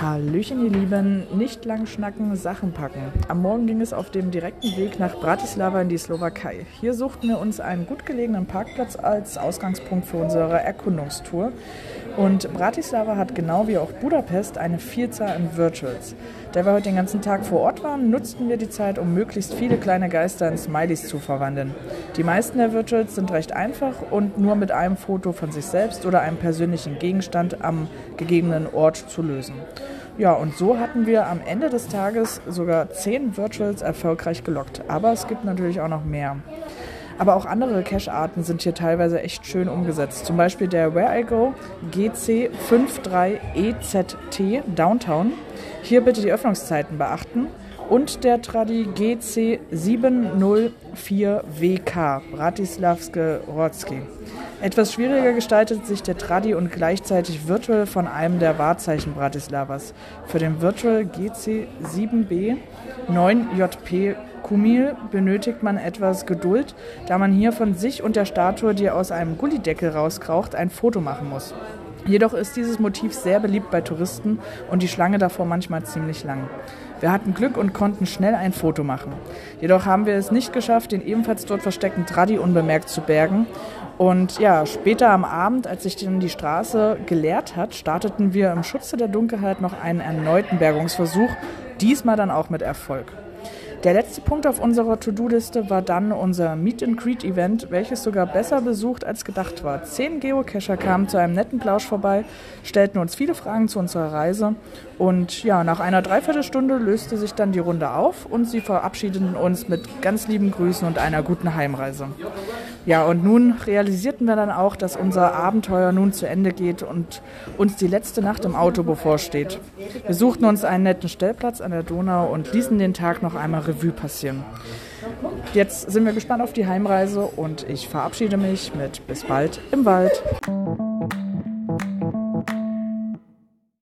Hallöchen, ihr Lieben. Nicht lang schnacken, Sachen packen. Am Morgen ging es auf dem direkten Weg nach Bratislava in die Slowakei. Hier suchten wir uns einen gut gelegenen Parkplatz als Ausgangspunkt für unsere Erkundungstour. Und Bratislava hat genau wie auch Budapest eine Vielzahl an Virtuals. Da wir heute den ganzen Tag vor Ort waren, nutzten wir die Zeit, um möglichst viele kleine Geister in Smileys zu verwandeln. Die meisten der Virtuals sind recht einfach und nur mit einem Foto von sich selbst oder einem persönlichen Gegenstand am gegebenen Ort zu lösen. Ja, und so hatten wir am Ende des Tages sogar zehn Virtuals erfolgreich gelockt. Aber es gibt natürlich auch noch mehr. Aber auch andere Cache-Arten sind hier teilweise echt schön umgesetzt. Zum Beispiel der Where I Go GC53EZT e Downtown. Hier bitte die Öffnungszeiten beachten. Und der Tradi GC704WK Bratislavske Rodzki. Etwas schwieriger gestaltet sich der Tradi und gleichzeitig Virtual von einem der Wahrzeichen Bratislavas. Für den Virtual GC7B 9JP Kumil benötigt man etwas Geduld, da man hier von sich und der Statue, die aus einem Gullideckel rauskraucht, ein Foto machen muss. Jedoch ist dieses Motiv sehr beliebt bei Touristen und die Schlange davor manchmal ziemlich lang. Wir hatten Glück und konnten schnell ein Foto machen. Jedoch haben wir es nicht geschafft, den ebenfalls dort versteckten Tradi unbemerkt zu bergen und ja, später am Abend, als sich dann die Straße geleert hat, starteten wir im Schutze der Dunkelheit noch einen erneuten Bergungsversuch, diesmal dann auch mit Erfolg. Der letzte Punkt auf unserer To-Do-Liste war dann unser Meet and Greet Event, welches sogar besser besucht als gedacht war. Zehn Geocacher kamen zu einem netten Plausch vorbei, stellten uns viele Fragen zu unserer Reise und ja, nach einer Dreiviertelstunde löste sich dann die Runde auf und sie verabschiedeten uns mit ganz lieben Grüßen und einer guten Heimreise. Ja, und nun realisierten wir dann auch, dass unser Abenteuer nun zu Ende geht und uns die letzte Nacht im Auto bevorsteht. Wir suchten uns einen netten Stellplatz an der Donau und ließen den Tag noch einmal Revue passieren. Jetzt sind wir gespannt auf die Heimreise und ich verabschiede mich mit bis bald im Wald.